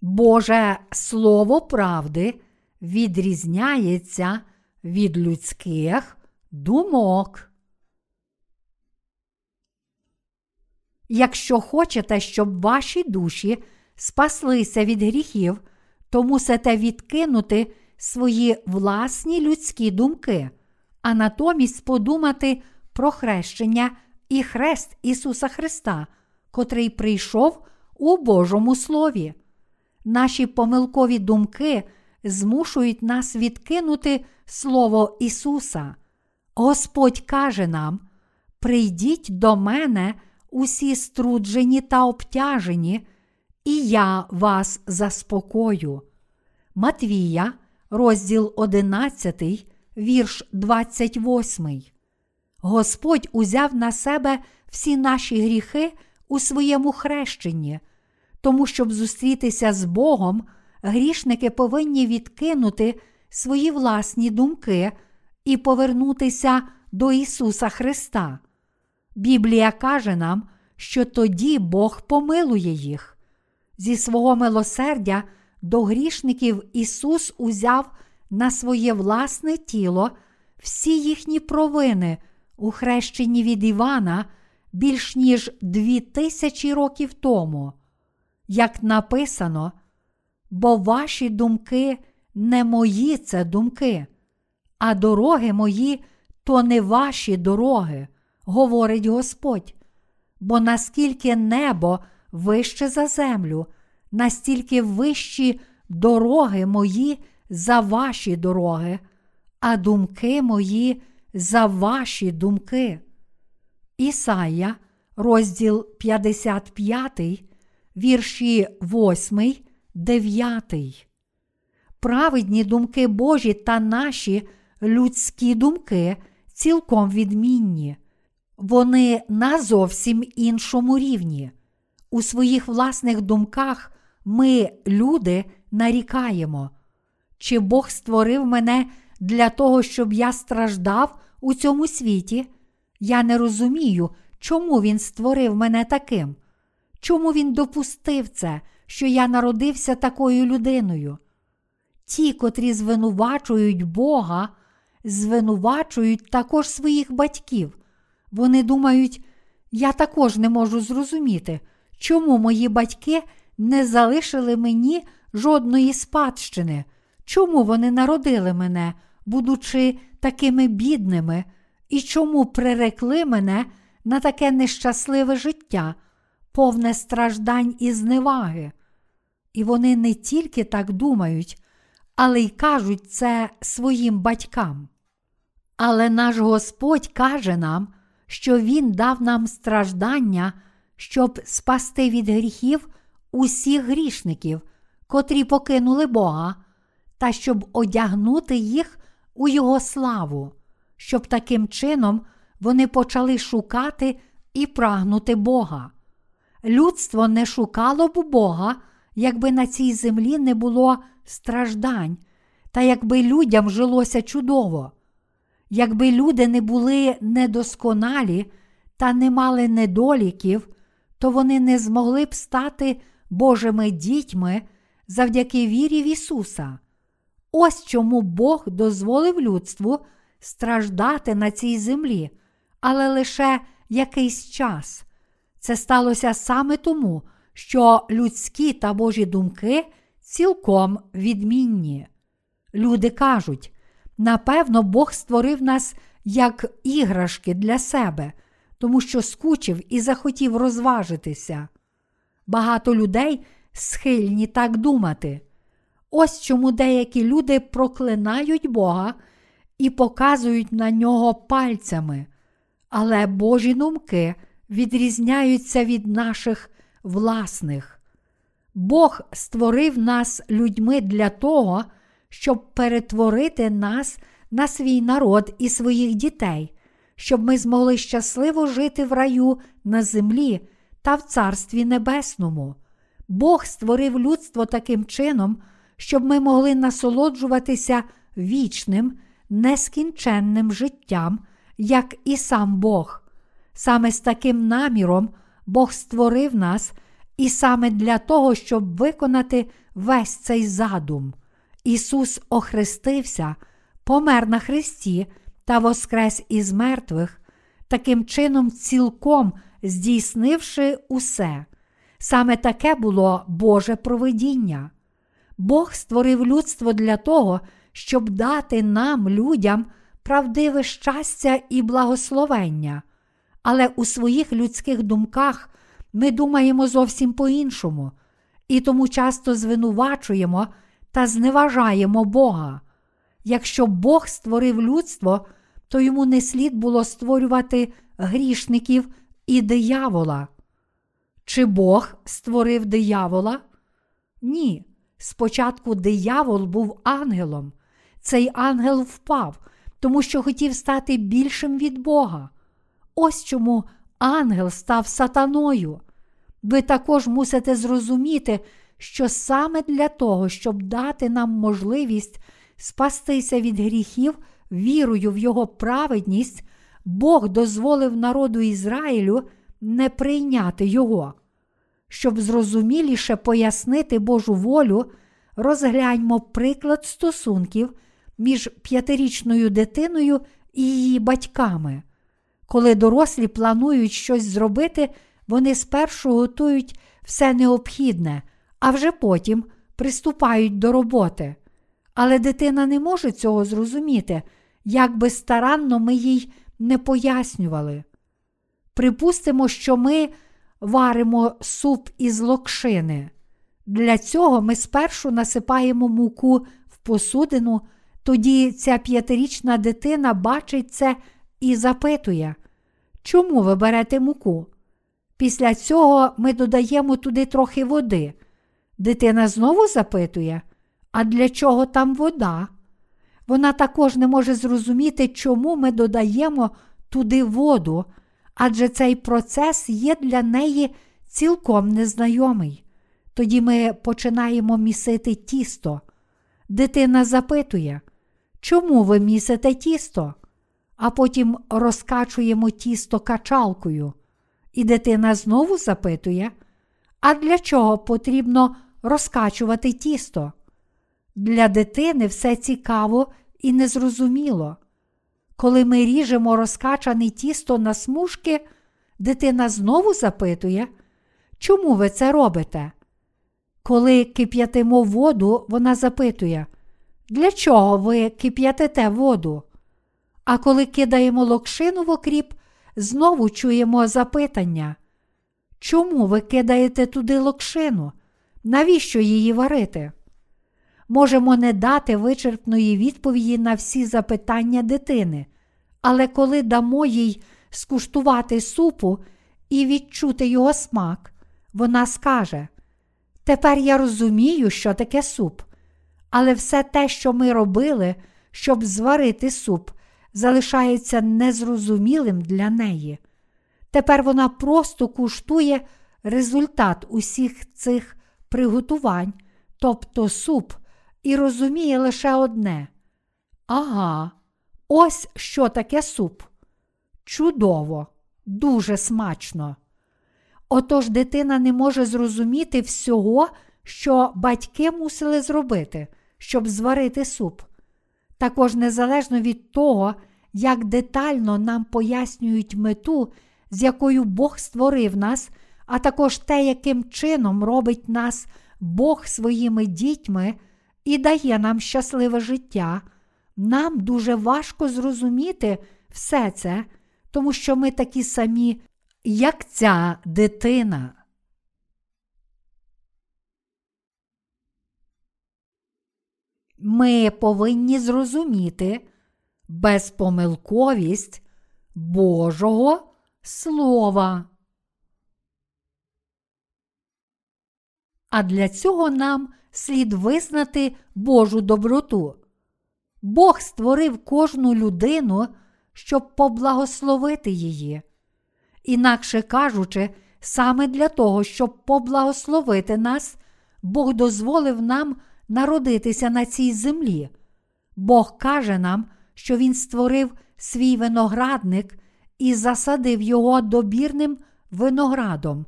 Боже Слово правди відрізняється від людських думок. Якщо хочете, щоб ваші душі спаслися від гріхів, то мусите відкинути свої власні людські думки, а натомість подумати про хрещення і хрест Ісуса Христа, котрий прийшов у Божому Слові. Наші помилкові думки змушують нас відкинути Слово Ісуса. Господь каже нам: Прийдіть до мене усі струджені та обтяжені, і я вас заспокою. Матвія, розділ 11, вірш 28. Господь узяв на себе всі наші гріхи у своєму хрещенні, тому щоб зустрітися з Богом, грішники повинні відкинути свої власні думки і повернутися до Ісуса Христа. Біблія каже нам, що тоді Бог помилує їх. Зі свого милосердя до грішників Ісус узяв на своє власне тіло всі їхні провини у хрещенні від Івана більш ніж дві тисячі років тому. Як написано, бо ваші думки не мої це думки, а дороги мої то не ваші дороги, говорить Господь. Бо наскільки небо вище за землю, настільки вищі дороги мої за ваші дороги, а думки мої за ваші думки. Ісая, розділ 55, вірші 8, 9. Праведні думки Божі та наші людські думки цілком відмінні. Вони на зовсім іншому рівні. У своїх власних думках ми, люди, нарікаємо, чи Бог створив мене для того, щоб я страждав у цьому світі? Я не розумію, чому Він створив мене таким, чому Він допустив це, що я народився такою людиною. Ті, котрі звинувачують Бога, звинувачують також своїх батьків. Вони думають, я також не можу зрозуміти, чому мої батьки не залишили мені жодної спадщини, чому вони народили мене, будучи такими бідними, і чому прирекли мене на таке нещасливе життя, повне страждань і зневаги. І вони не тільки так думають, але й кажуть це своїм батькам. Але наш Господь каже нам, що Він дав нам страждання, щоб спасти від гріхів усіх грішників, котрі покинули Бога, та щоб одягнути їх у Його славу, щоб таким чином вони почали шукати і прагнути Бога. Людство не шукало б Бога, якби на цій землі не було страждань, та якби людям жилося чудово. Якби люди не були недосконалі та не мали недоліків, то вони не змогли б стати Божими дітьми завдяки вірі в Ісуса. Ось чому Бог дозволив людству страждати на цій землі, але лише якийсь час. Це сталося саме тому, що людські та Божі думки цілком відмінні. Люди кажуть, напевно, Бог створив нас як іграшки для себе, тому що скучив і захотів розважитися. Багато людей схильні так думати. Ось чому деякі люди проклинають Бога і показують на нього пальцями, але Божі думки відрізняються від наших власних. Бог створив нас людьми для того, щоб перетворити нас на свій народ і своїх дітей, щоб ми змогли щасливо жити в раю на землі та в Царстві Небесному. Бог створив людство таким чином, щоб ми могли насолоджуватися вічним, нескінченним життям, як і сам Бог. Саме з таким наміром Бог створив нас, і саме для того, щоб виконати весь цей задум. Ісус охрестився, помер на Христі та воскрес із мертвих, таким чином, цілком здійснивши усе. Саме таке було Боже провидіння. Бог створив людство для того, щоб дати нам, людям, правдиве щастя і благословення. Але у своїх людських думках ми думаємо зовсім по-іншому, і тому часто звинувачуємо та зневажаємо Бога. Якщо Бог створив людство, то йому не слід було створювати грішників і диявола. Чи Бог створив диявола? Ні. Спочатку диявол був ангелом. Цей ангел впав, тому що хотів стати більшим від Бога. Ось чому ангел став сатаною. Ви також мусите зрозуміти, що саме для того, щоб дати нам можливість спастися від гріхів вірою в його праведність, Бог дозволив народу Ізраїлю не прийняти його. Щоб зрозуміліше пояснити Божу волю, розгляньмо приклад стосунків між п'ятирічною дитиною і її батьками. Коли дорослі планують щось зробити, вони спершу готують все необхідне, а вже потім приступають до роботи. Але дитина не може цього зрозуміти, як би старанно ми їй не пояснювали. Припустимо, що ми варимо суп із локшини. Для цього ми спершу насипаємо муку в посудину, тоді ця п'ятирічна дитина бачить це і запитує, чому ви берете муку? Після цього ми додаємо туди трохи води. Дитина знову запитує, а для чого там вода? Вона також не може зрозуміти, чому ми додаємо туди воду, адже цей процес є для неї цілком незнайомий. Тоді ми починаємо місити тісто. Дитина запитує, чому ви місите тісто? А потім розкачуємо тісто качалкою. І дитина знову запитує, а для чого потрібно розкачувати тісто? Для дитини все цікаво і незрозуміло. Коли ми ріжемо розкачане тісто на смужки, дитина знову запитує, чому ви це робите? Коли кип'ятимо воду, вона запитує, для чого ви кип'ятите воду? А коли кидаємо локшину в окріп, знову чуємо запитання. Чому ви кидаєте туди локшину? Навіщо її варити? Можемо не дати вичерпної відповіді на всі запитання дитини, але коли дамо їй скуштувати супу і відчути його смак, вона скаже: Тепер я розумію, що таке суп, але все те, що ми робили, щоб зварити суп, залишається незрозумілим для неї. Тепер вона просто куштує результат усіх цих приготувань, тобто суп, і розуміє лише одне. Ага, ось що таке суп. Чудово, дуже смачно. Отож дитина не може зрозуміти всього, що батьки мусили зробити, щоб зварити суп. Також незалежно від того, як детально нам пояснюють мету, з якою Бог створив нас, а також те, яким чином робить нас Бог своїми дітьми і дає нам щасливе життя, нам дуже важко зрозуміти все це, тому що ми такі самі, як ця дитина. Ми повинні зрозуміти безпомилковість Божого Слова. А для цього нам слід визнати Божу доброту. Бог створив кожну людину, щоб поблагословити її. Інакше кажучи, саме для того, щоб поблагословити нас, Бог дозволив нам народитися на цій землі. Бог каже нам, що Він створив свій виноградник і засадив його добірним виноградом,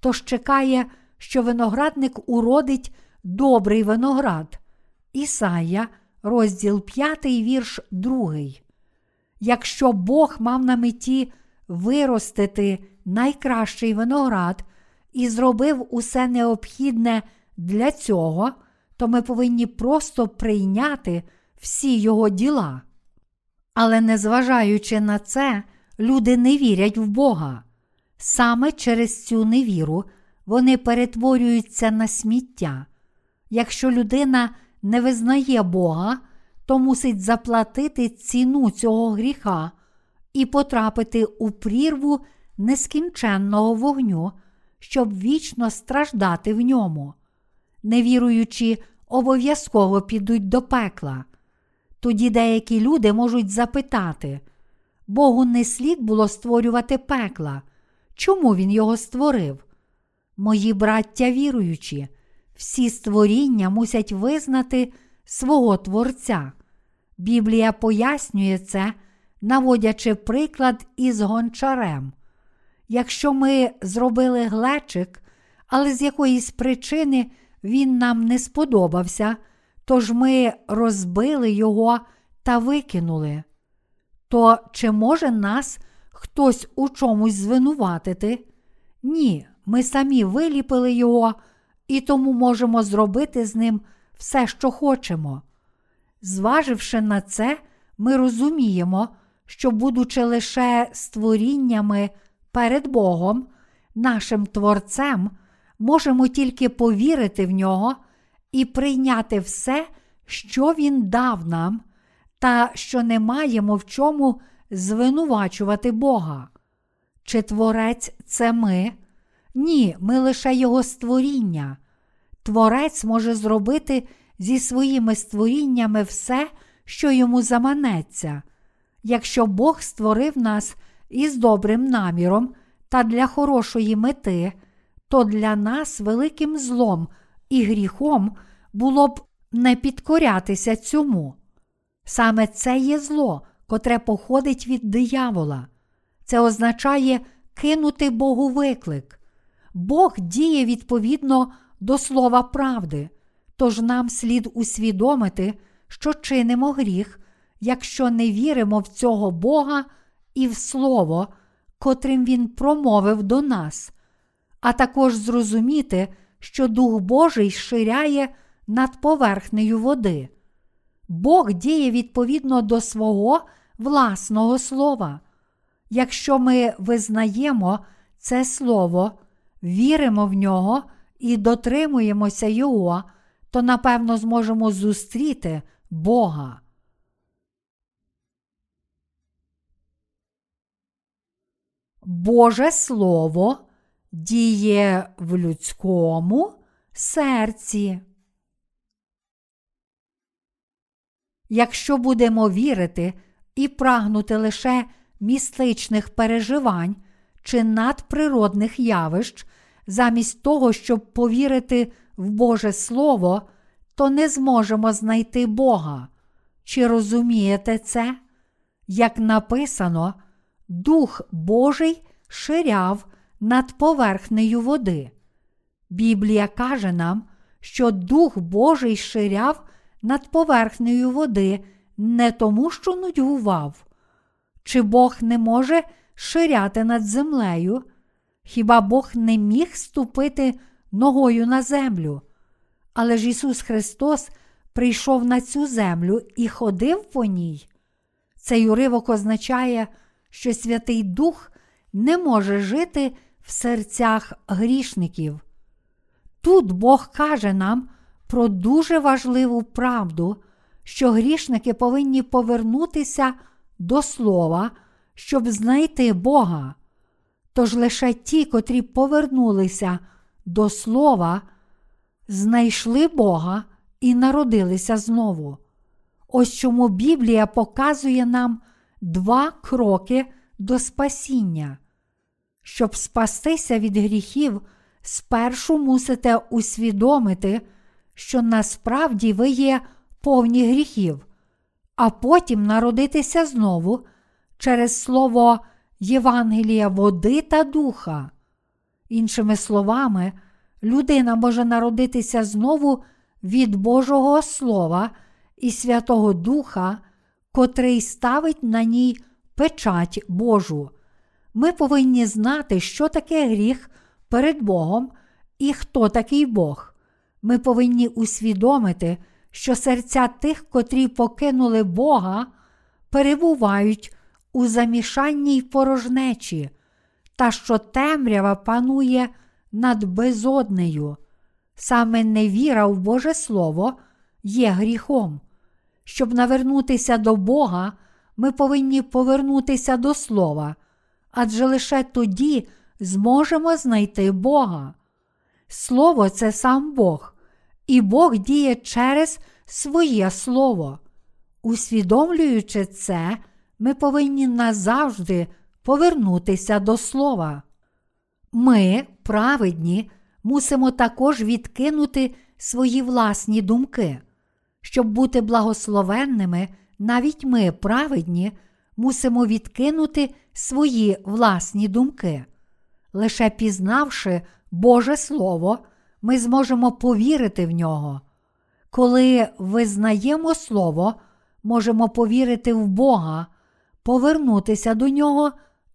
тож чекає, що виноградник уродить добрий виноград. Ісая, розділ 5, вірш 2. Якщо Бог мав на меті виростити найкращий виноград і зробив усе необхідне для цього, то ми повинні просто прийняти всі його діла. Але незважаючи на це, люди не вірять в Бога. Саме через цю невіру вони перетворюються на сміття. Якщо людина не визнає Бога, то мусить заплатити ціну цього гріха і потрапити у прірву нескінченного вогню, щоб вічно страждати в ньому. Невіруючі обов'язково підуть до пекла. Тоді деякі люди можуть запитати, Богу не слід було створювати пекла. Чому він його створив? Мої браття віруючі, всі створіння мусять визнати свого Творця. Біблія пояснює це, наводячи приклад із гончарем. Якщо ми зробили глечик, але з якоїсь причини він нам не сподобався, тож ми розбили його та викинули. То чи може нас хтось у чомусь звинуватити? Ні, ми самі виліпили його і тому можемо зробити з ним все, що хочемо. Зваживши на це, ми розуміємо, що, будучи лише створіннями перед Богом, нашим Творцем, можемо тільки повірити в нього і прийняти все, що Він дав нам, та що не маємо в чому звинувачувати Бога. Чи Творець це ми? Ні, ми лише Його створіння. Творець може зробити зі своїми створіннями все, що йому заманеться. Якщо Бог створив нас із добрим наміром та для хорошої мети, то для нас великим злом і гріхом було б не підкорятися цьому. Саме це є зло, котре походить від диявола. Це означає кинути Богу виклик. Бог діє відповідно до слова правди, тож нам слід усвідомити, що чинимо гріх, якщо не віримо в цього Бога і в Слово, котрим Він промовив до нас, а також зрозуміти, що Дух Божий ширяє над поверхнею води. Бог діє відповідно до свого власного слова. Якщо ми визнаємо це слово, віримо в нього і дотримуємося Його, то напевно зможемо зустріти Бога. Боже Слово діє в людському серці. Якщо будемо вірити і прагнути лише містичних переживань чи надприродних явищ, замість того, щоб повірити в Боже Слово, то не зможемо знайти Бога. Чи розумієте це? Як написано, Дух Божий ширяв над поверхнею води. Біблія каже нам, що Дух Божий ширяв над поверхнею води не тому, що нудьгував. Чи Бог не може ширяти над землею? Хіба Бог не міг ступити ногою на землю? Але ж Ісус Христос прийшов на цю землю і ходив по ній. Цей уривок означає, що Святий Дух не може жити в серцях грішників. Тут Бог каже нам про дуже важливу правду, що грішники повинні повернутися до Слова, щоб знайти Бога. Тож лише ті, котрі повернулися до Слова, знайшли Бога і народилися знову. Ось чому Біблія показує нам два кроки до спасіння. Щоб спастися від гріхів, спершу мусите усвідомити, що насправді ви є повні гріхів, а потім народитися знову через слово Євангелія води та духа. Іншими словами, людина може народитися знову від Божого Слова і Святого Духа, котрий ставить на ній печать Божу. Ми повинні знати, що таке гріх перед Богом і хто такий Бог. Ми повинні усвідомити, що серця тих, котрі покинули Бога, перебувають у замішанній порожнечі, та що темрява панує над безоднею. Саме невіра в Боже Слово є гріхом. Щоб навернутися до Бога, ми повинні повернутися до Слова, адже лише тоді зможемо знайти Бога. Слово це сам Бог, і Бог діє через своє Слово. Усвідомлюючи це, ми повинні назавжди повернутися до Слова. Ми, праведні, мусимо також відкинути свої власні думки. Щоб бути благословенними, навіть ми, праведні, мусимо відкинути свої власні думки. Лише пізнавши Боже Слово, ми зможемо повірити в нього. Коли визнаємо Слово, можемо повірити в Бога, повернутися до Нього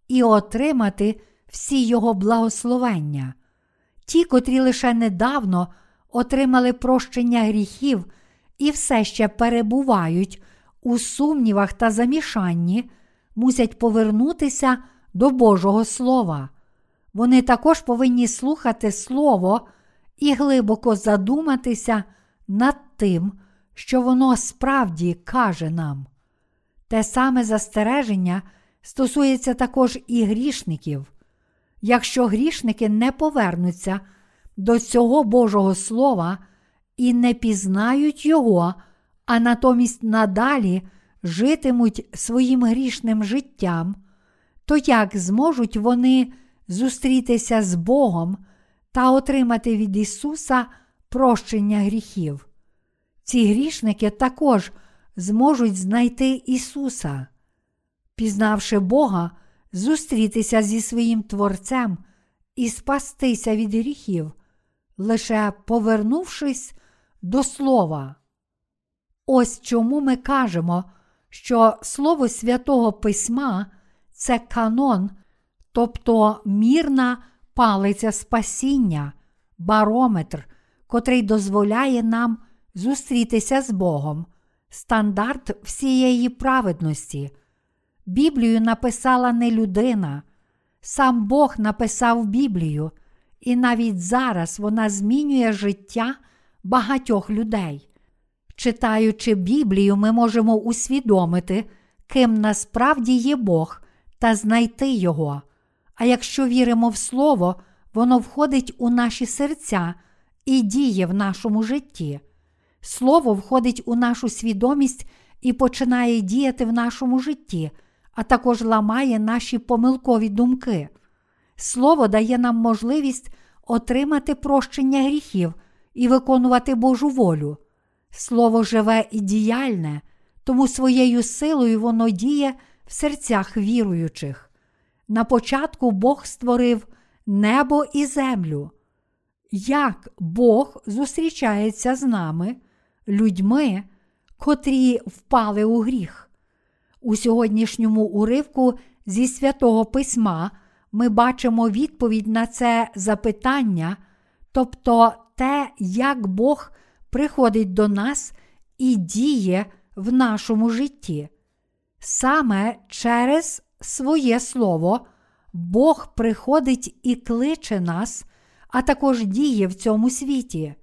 і отримати всі Його благословення. Ті, котрі лише недавно отримали прощення гріхів і все ще перебувають у сумнівах та замішанні, мусять повернутися до Божого Слова. Вони також повинні слухати Слово і глибоко задуматися над тим, що воно справді каже нам. Те саме застереження стосується також і грішників. Якщо грішники не повернуться до цього Божого Слова і не пізнають Його, а натомість надалі житимуть своїм грішним життям, то як зможуть вони зустрітися з Богом та отримати від Ісуса прощення гріхів? Ці грішники також зможуть знайти Ісуса. Пізнавши Бога, зустрітися зі своїм Творцем і спастися від гріхів, лише повернувшись до Слова. Ось чому ми кажемо, що Слово Святого Письма це канон, тобто мірна палиця спасіння, барометр, котрий дозволяє нам зустрітися з Богом, стандарт всієї праведності. Біблію написала не людина, сам Бог написав Біблію, і навіть зараз вона змінює життя багатьох людей. Читаючи Біблію, ми можемо усвідомити, ким насправді є Бог, та знайти Його. А якщо віримо в Слово, воно входить у наші серця і діє в нашому житті. Слово входить у нашу свідомість і починає діяти в нашому житті, а також ламає наші помилкові думки. Слово дає нам можливість отримати прощення гріхів і виконувати Божу волю. Слово живе і діяльне, тому своєю силою воно діє в серцях віруючих. На початку Бог створив небо і землю. Як Бог зустрічається з нами, людьми, котрі впали у гріх? У сьогоднішньому уривку зі святого Письма ми бачимо відповідь на це запитання, тобто те, як Бог приходить до нас і діє в нашому житті. Саме через своє Слово Бог приходить і кличе нас, а також діє в цьому світі.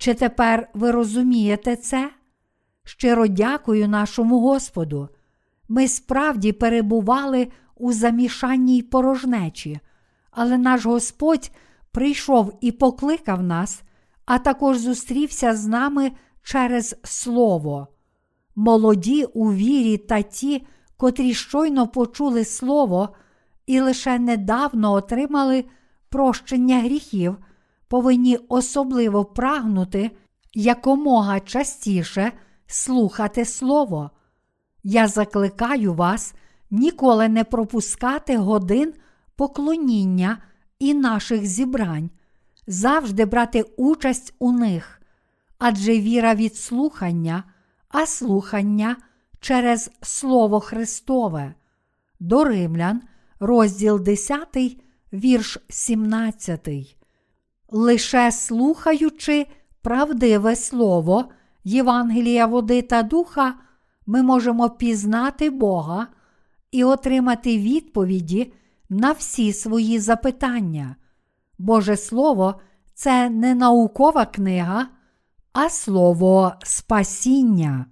Чи тепер ви розумієте це? Щиро дякую нашому Господу. Ми справді перебували у замішанній порожнечі, але наш Господь прийшов і покликав нас, а також зустрівся з нами через Слово. Молоді у вірі та ті, котрі щойно почули Слово і лише недавно отримали прощення гріхів, повинні особливо прагнути якомога частіше слухати Слово. Я закликаю вас ніколи не пропускати годин поклоніння і наших зібрань, завжди брати участь у них, адже віра від слухання, а слухання через Слово Христове. До Римлян, розділ 10, вірш 17. Лише слухаючи правдиве Слово, Євангелія води та духа, ми можемо пізнати Бога і отримати відповіді на всі свої запитання. Боже Слово це не наукова книга, а слово спасіння.